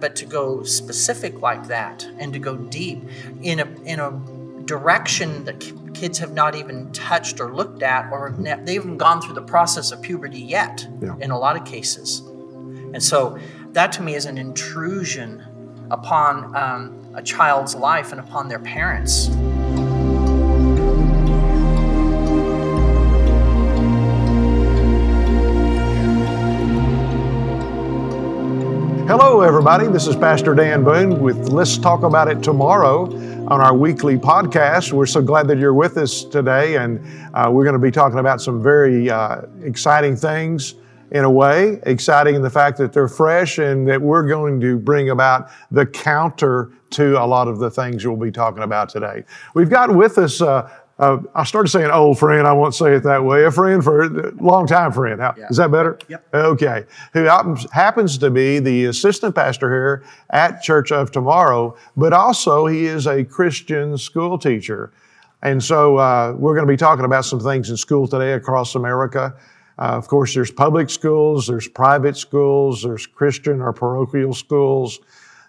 but to go specific like that and to go deep in a in a direction that kids have not even touched or looked at or ne- they haven't gone through the process of puberty yet Yeah. in a lot of cases and so that to me is an intrusion upon um, a child's life and upon their parents Hello, everybody. This is Pastor Dan Boone with Let's Talk About It Tomorrow on our weekly podcast. We're so glad that you're with us today, and uh, we're going to be talking about some very uh, exciting things in a way. Exciting in the fact that they're fresh and that we're going to bring about the counter to a lot of the things we'll be talking about today. We've got with us. Uh, uh, I started saying old friend. I won't say it that way. A friend for a long time friend. Is that better? Yep. Okay. Who happens, happens to be the assistant pastor here at Church of Tomorrow, but also he is a Christian school teacher. And so uh, we're going to be talking about some things in school today across America. Uh, of course, there's public schools, there's private schools, there's Christian or parochial schools.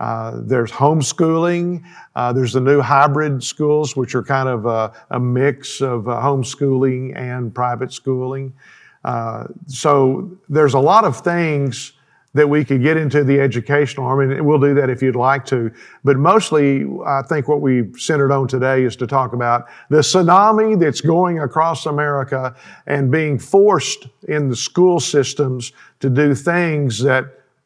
Uh, there's homeschooling. Uh, there's the new hybrid schools, which are kind of a, a mix of uh, homeschooling and private schooling. Uh, so there's a lot of things that we could get into the educational. I mean, we'll do that if you'd like to. But mostly, I think what we've centered on today is to talk about the tsunami that's going across America and being forced in the school systems to do things that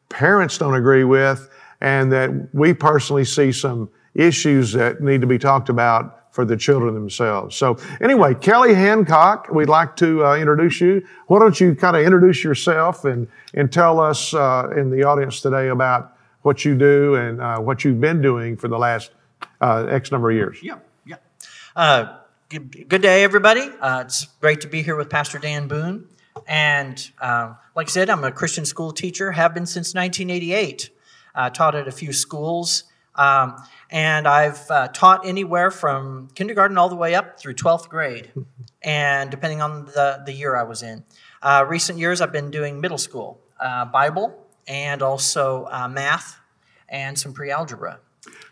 parents don't agree with and that we personally see some issues that need to be talked about for the children themselves. So, anyway, Kelly Hancock, we'd like to uh, introduce you. Why don't you kind of introduce yourself and, and tell us uh, in the audience today about what you do and uh, what you've been doing for the last uh, X number of years? Yeah, yeah. Uh, good, good day, everybody. Uh, it's great to be here with Pastor Dan Boone. And like I said, I'm a Christian school teacher, have been since 1988. Uh, taught at a few schools. Um, and I've uh, taught anywhere from kindergarten all the way up through 12th grade, and depending on the, the year I was in. Uh, recent years, I've been doing middle school, uh, Bible, and also uh, math, and some pre algebra.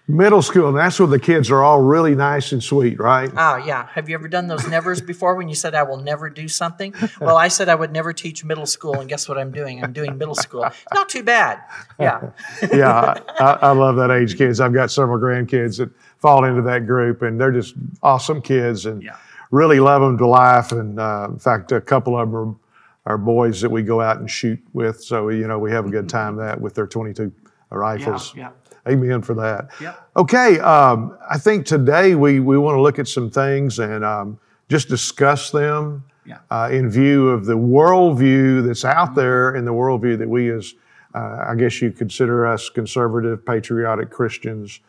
Middle school, and that's where the kids are all really nice and sweet, right? Oh, yeah. Have you ever done those nevers before when you said, I will never do something? Well, I said I would never teach middle school, and guess what I'm doing? I'm doing middle school. Not too bad. Yeah. yeah, I, I love that age kids. I've got several grandkids that fall into that group, and they're just awesome kids and Yeah. really love them to life. And uh, in fact, a couple of them are, are boys that we go out and shoot with. So, you know, we have a good time that with their 22 rifles. yeah. Amen for that. Yep. Okay, um, I think today we, we want to look at some things and um, just discuss them Yeah. uh, in view of the worldview that's out there and the worldview that we as, uh, I guess you consider us conservative, patriotic Christians.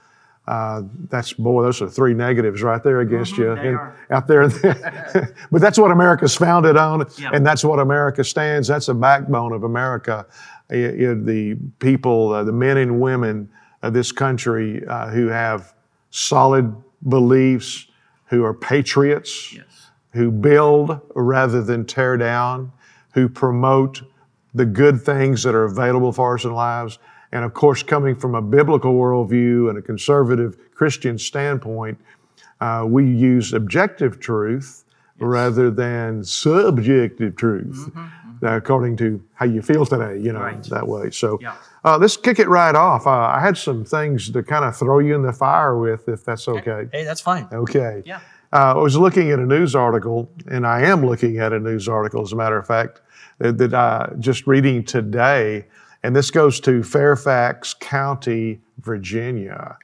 Uh, that's boy, those are three negatives right there against you Mm-hmm, in- are. out there. but that's what America's founded on, Yeah. and that's what America stands. That's the backbone of America. I- I- the people, uh, the men and women this country uh, who have solid beliefs, who are patriots, Yes. who build rather than tear down, who promote the good things that are available for us in lives. And of course, coming from a biblical worldview and a conservative Christian standpoint, uh, we use objective truth rather than subjective truth, uh, according to how you feel today, you know, Right. that way. So Yeah. Uh, let's kick it right off. Uh, I had some things to kind of throw you in the fire with, if that's okay. Hey, that's fine. Okay. Yeah. Uh, I was looking at a news article, and I am looking at a news article, as a matter of fact, that, that I just reading today, and this goes to Fairfax County, Virginia.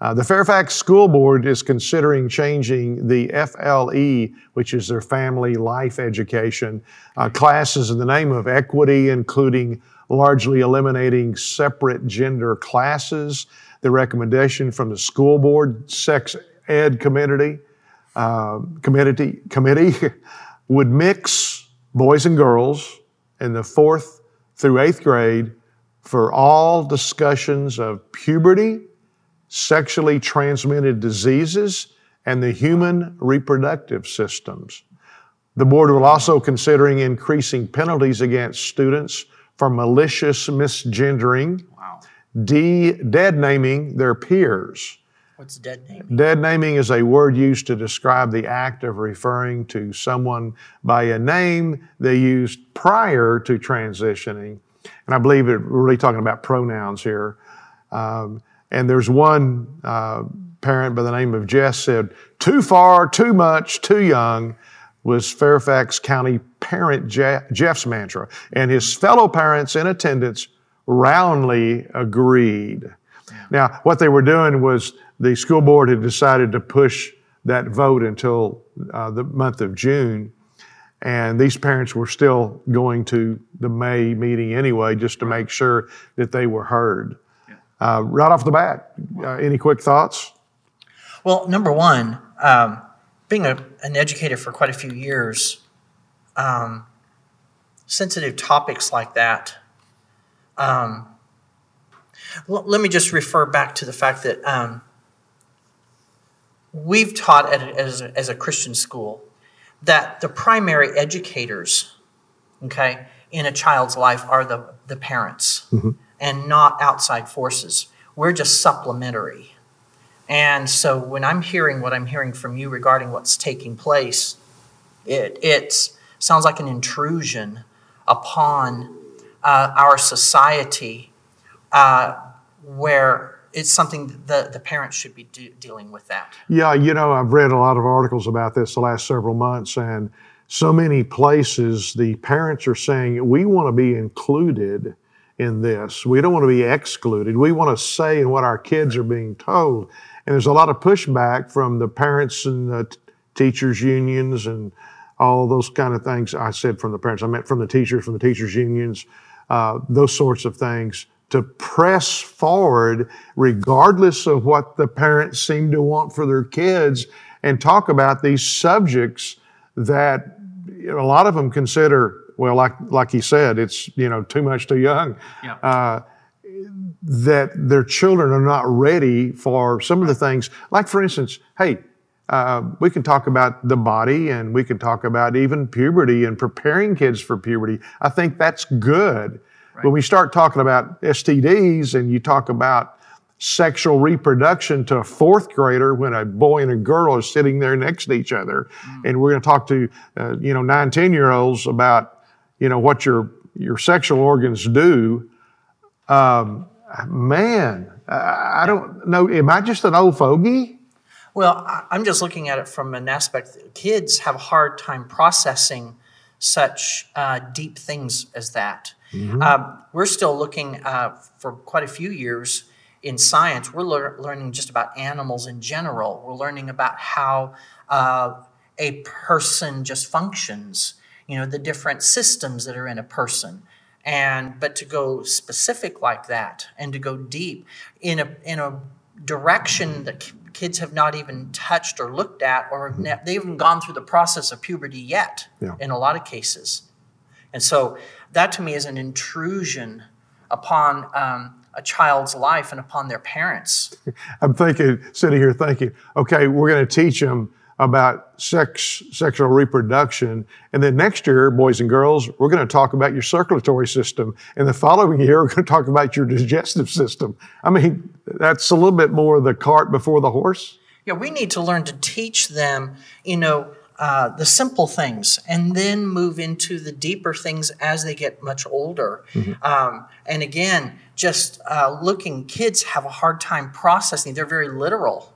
Uh, the Fairfax School Board is considering changing the FLE, which is their family life education, uh, classes in the name of equity, including largely eliminating separate gender classes. The recommendation from the school board sex ed committee uh, committee committee would mix boys and girls in the fourth through eighth grade for all discussions of puberty, sexually transmitted diseases, and the human reproductive systems. The board will also considering increasing penalties against students for malicious misgendering Wow. D, dead naming their peers. What's dead naming? Dead naming is a word used to describe the act of referring to someone by a name they used prior to transitioning. And I believe it, we're really talking about pronouns here. Um, and there's one uh, parent by the name of Jess said, too far, too much, too young was Fairfax County parent Je- Jeff's mantra. And his fellow parents in attendance roundly agreed. Now, what they were doing was the school board had decided to push that vote until uh, the month of June. And these parents were still going to the May meeting anyway, just to make sure that they were heard. Uh, right off the bat, uh, any quick thoughts? Well, number one, um, being a, an educator for quite a few years, um, sensitive topics like that. Um, l- let me just refer back to the fact that um, we've taught at, as, a, as a Christian school that the primary educators, okay, in a child's life are the, the parents mm-hmm. And not outside forces. We're just supplementary. And so when I'm hearing what I'm hearing from you regarding what's taking place, it it sounds like an intrusion upon uh, our society uh, where it's something that the parents should be dealing with that. Yeah, you know, I've read a lot of articles about this the last several months, and so many places the parents are saying we want to be included in this. We don't want to be excluded. We want to say what our kids are being told. And there's a lot of pushback from the parents and the teachers unions and all those kind of things. I said from the parents, I meant from the teachers, from the teachers unions, uh, those sorts of things to press forward regardless of what the parents seem to want for their kids and talk about these subjects that a lot of them consider well like like he said it's you know too much too young yeah. uh, that their children are not ready for some of the things like for instance hey uh, we can talk about the body and we can talk about even puberty and preparing kids for puberty i think that's good Right. When we start talking about STDs and you talk about sexual reproduction to a fourth grader when a boy and a girl are sitting there next to each other, mm. and we're going to talk to uh, you know nine ten year olds about you know what your your sexual organs do. Um, man, I, I don't know. Am I just an old fogey? Well, I'm just looking at it from an aspect that kids have a hard time processing such uh, deep things as that. Mm-hmm. Um, we're still looking uh, for quite a few years in science. We're lear- learning just about animals in general. We're learning about how uh, a person just functions. You know, the different systems that are in a person. And but to go specific like that and to go deep in a in a direction that kids have not even touched or looked at, or ne- they haven't gone through the process of puberty yet yeah. in a lot of cases. And so that to me is an intrusion upon um, a child's life and upon their parents. I'm thinking, sitting here thinking, okay, we're going to teach them about sex, sexual reproduction. And then next year, boys and girls, we're going to talk about your circulatory system. And the following year, we're going to talk about your digestive system. I mean, that's a little bit more the cart before the horse. Yeah, we need to learn to teach them, you know, uh, the simple things and then move into the deeper things as they get much older. Mm-hmm. Um, and again, just uh, looking, kids have a hard time processing. They're very literal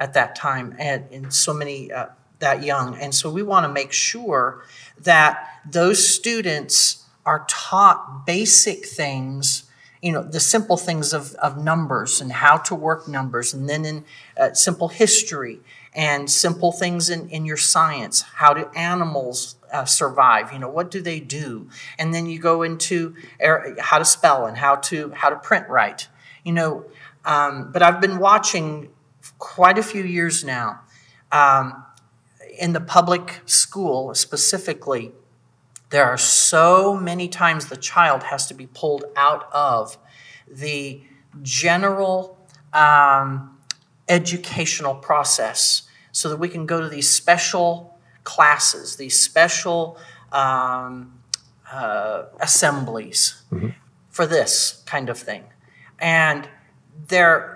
at that time and, so many uh, that young. And so we want to make sure that those students are taught basic things you know the simple things of, of numbers and how to work numbers and then in uh, simple history and simple things in, in your science. How do animals uh, survive? You know what do they do? And then you go into er, how to spell and how to how to print right you know um, but i've been watching quite a few years now um, in the public school specifically there are so many times the child has to be pulled out of the general um, educational process so that we can go to these special classes, these special um, uh, assemblies mm-hmm. for this kind of thing. and they're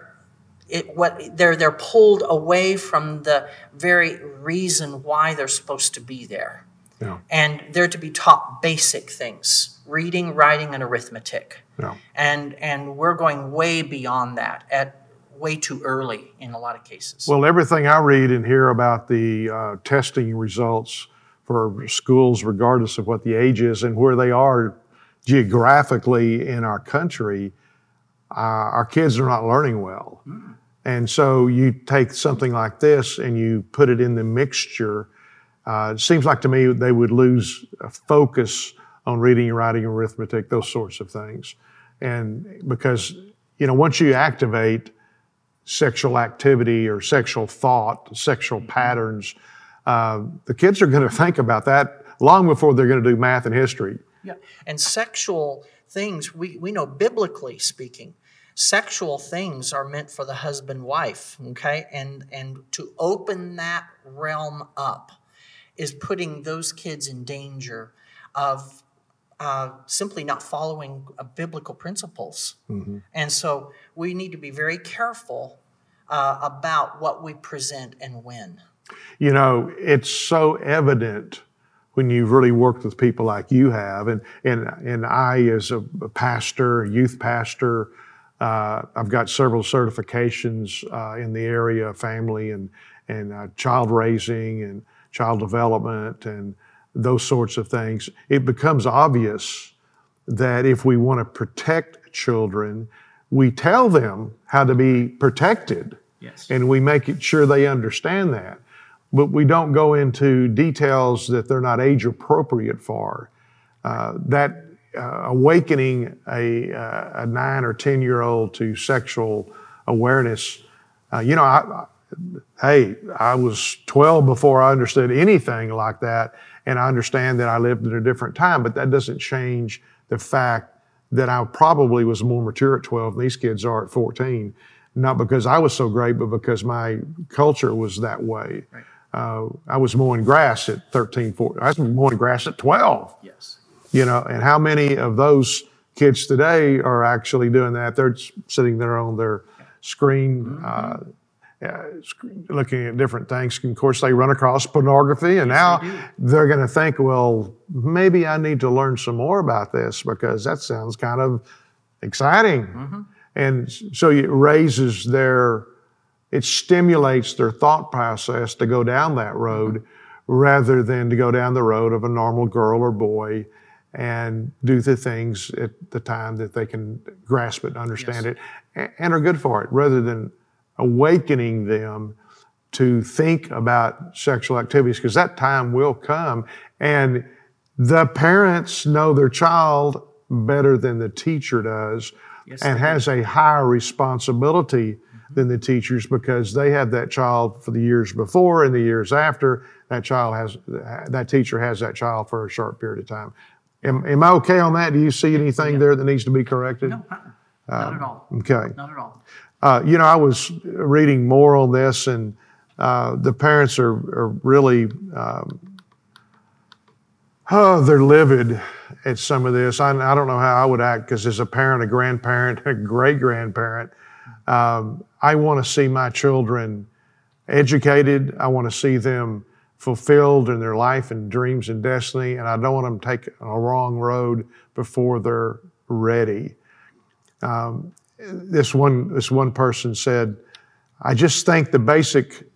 it, what they're they're pulled away from the very reason why they're supposed to be there. Yeah. And they're to be taught basic things, reading, writing, and arithmetic. Yeah. And and we're going way beyond that at way too early in a lot of cases. Well, everything I read and hear about the uh, testing results for schools, regardless of what the age is and where they are geographically in our country, uh, our kids are not learning well. And so you take something like this and you put it in the mixture. Uh, it seems like to me they would lose focus on reading, and writing, arithmetic, those sorts of things. And because, you know, once you activate sexual activity or sexual thought, sexual patterns, uh, the kids are going to think about that long before they're going to do math and history. Yeah. And sexual things, we, we know biblically speaking, sexual things are meant for the husband wife, okay? And and to open that realm up is putting those kids in danger of uh, simply not following uh, biblical principles. And so we need to be very careful uh, about what we present and when. You know, it's so evident when you've really worked with people like you have, and and and I, as a, pastor, a youth pastor, uh, I've got several certifications uh, in the area of family and and uh, child raising and child development and those sorts of things. It becomes obvious that if we want to protect children, we tell them how to be protected Yes. and we make it sure they understand that. But we don't go into details that they're not age appropriate for. Uh, that uh, awakening a, uh, a nine or 10 year old to sexual awareness, uh, you know, I, I, hey, I was 12 before I understood anything like that. And I understand that I lived in a different time, but that doesn't change the fact that I probably was more mature at 12 than these kids are at 14 not because I was so great, but because my culture was that way. Right. Uh, I was mowing grass at 13, 14. I was mowing grass at 12, Yes. you know, and how many of those kids today are actually doing that? They're sitting there on their screen, uh, uh, looking at different things. And of course, they run across pornography, and now do. they're going to think, well, maybe I need to learn some more about this because that sounds kind of exciting. And so it raises their, it stimulates their thought process to go down that mm-hmm. road rather than to go down the road of a normal girl or boy and do the things at the time that they can grasp it and understand it and are good for it rather than awakening them to think about sexual activities because that time will come and the parents know their child better than the teacher does Yes, and they do. has a higher responsibility than the teachers because they have that child for the years before and the years after that child has that teacher has that child for a short period of time am, am i okay on that do you see anything there that needs to be corrected No, uh-uh. not at all. okay Not at all. uh, you know, I was reading more on this, and uh, the parents are, are really, um, oh, they're livid at some of this. I, I don't know how I would act because as a parent, a grandparent, a great grandparent, um, I want to see my children educated. I want to see them fulfilled in their life and dreams and destiny, and I don't want them to take a wrong road before they're ready um, this one this one person said, "I just think the basic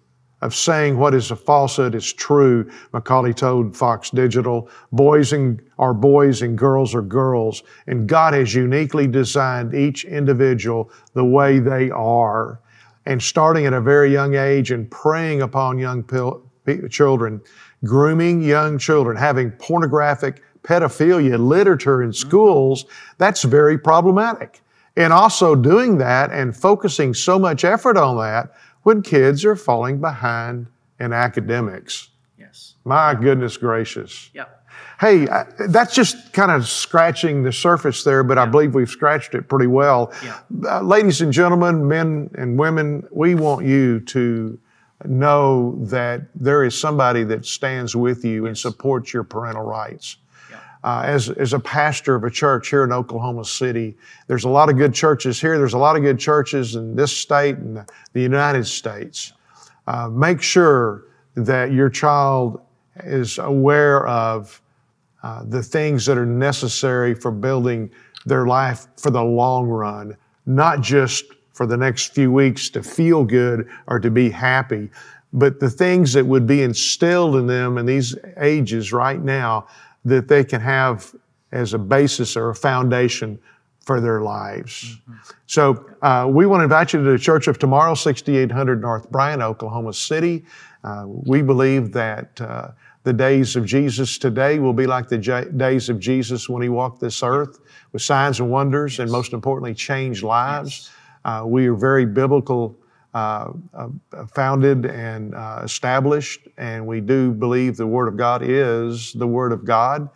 of saying what is a falsehood is true." Macaulay told Fox Digital, "Boys and are boys and girls are girls, and God has uniquely designed each individual the way they are." And starting at a very young age and preying upon young pil- children, grooming young children, having pornographic pedophilia literature in mm-hmm. schools, that's very problematic. And also doing that and focusing so much effort on that when kids are falling behind in academics. Yes. My goodness gracious. Yeah. Hey, I- that's just kind of scratching the surface there, but I believe we've scratched it pretty well. Yeah. Uh, ladies and gentlemen, men and women, we want you to know that there is somebody that stands with you and supports your parental rights. Uh, as, as a pastor of a church here in Oklahoma City. There's a lot of good churches here. There's a lot of good churches in this state and the United States. Uh, make sure that your child is aware of uh, the things that are necessary for building their life for the long run, not just for the next few weeks to feel good or to be happy, but the things that would be instilled in them in these ages right now that they can have as a basis or a foundation for their lives. Mm-hmm. So uh, we want to invite you to the Church of Tomorrow, 6800 North Bryan, Oklahoma City. Uh, we believe that uh, the days of Jesus today will be like the j- days of Jesus when he walked this earth with signs and wonders, yes. and most importantly, changed lives. Yes. Uh, we are very biblical uh, uh, founded and uh, established, and we do believe the Word of God is the Word of God.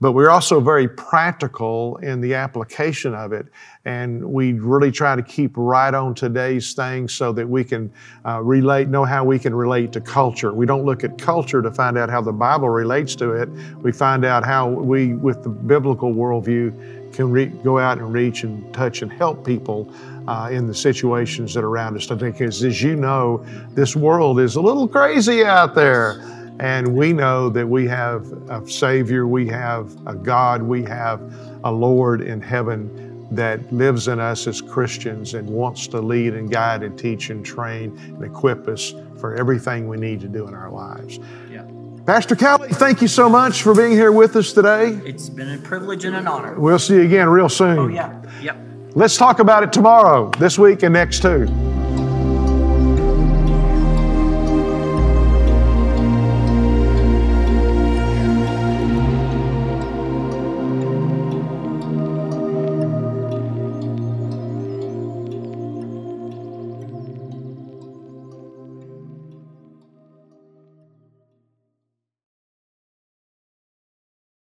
But we're also very practical in the application of it, and we really try to keep right on today's things so that we can uh, relate, know how we can relate to culture. We don't look at culture to find out how the Bible relates to it. We find out how we, with the biblical worldview, can re- go out and reach and touch and help people uh, in the situations that are around us today. Because as you know, this world is a little crazy out there. And we know that we have a Savior, we have a God, we have a Lord in heaven that lives in us as Christians and wants to lead and guide and teach and train and equip us for everything we need to do in our lives. Pastor Kelly, thank you so much for being here with us today. It's been a privilege and an honor. We'll see you again real soon. Oh, yeah. Yep. Let's talk about it tomorrow, this week, and next too.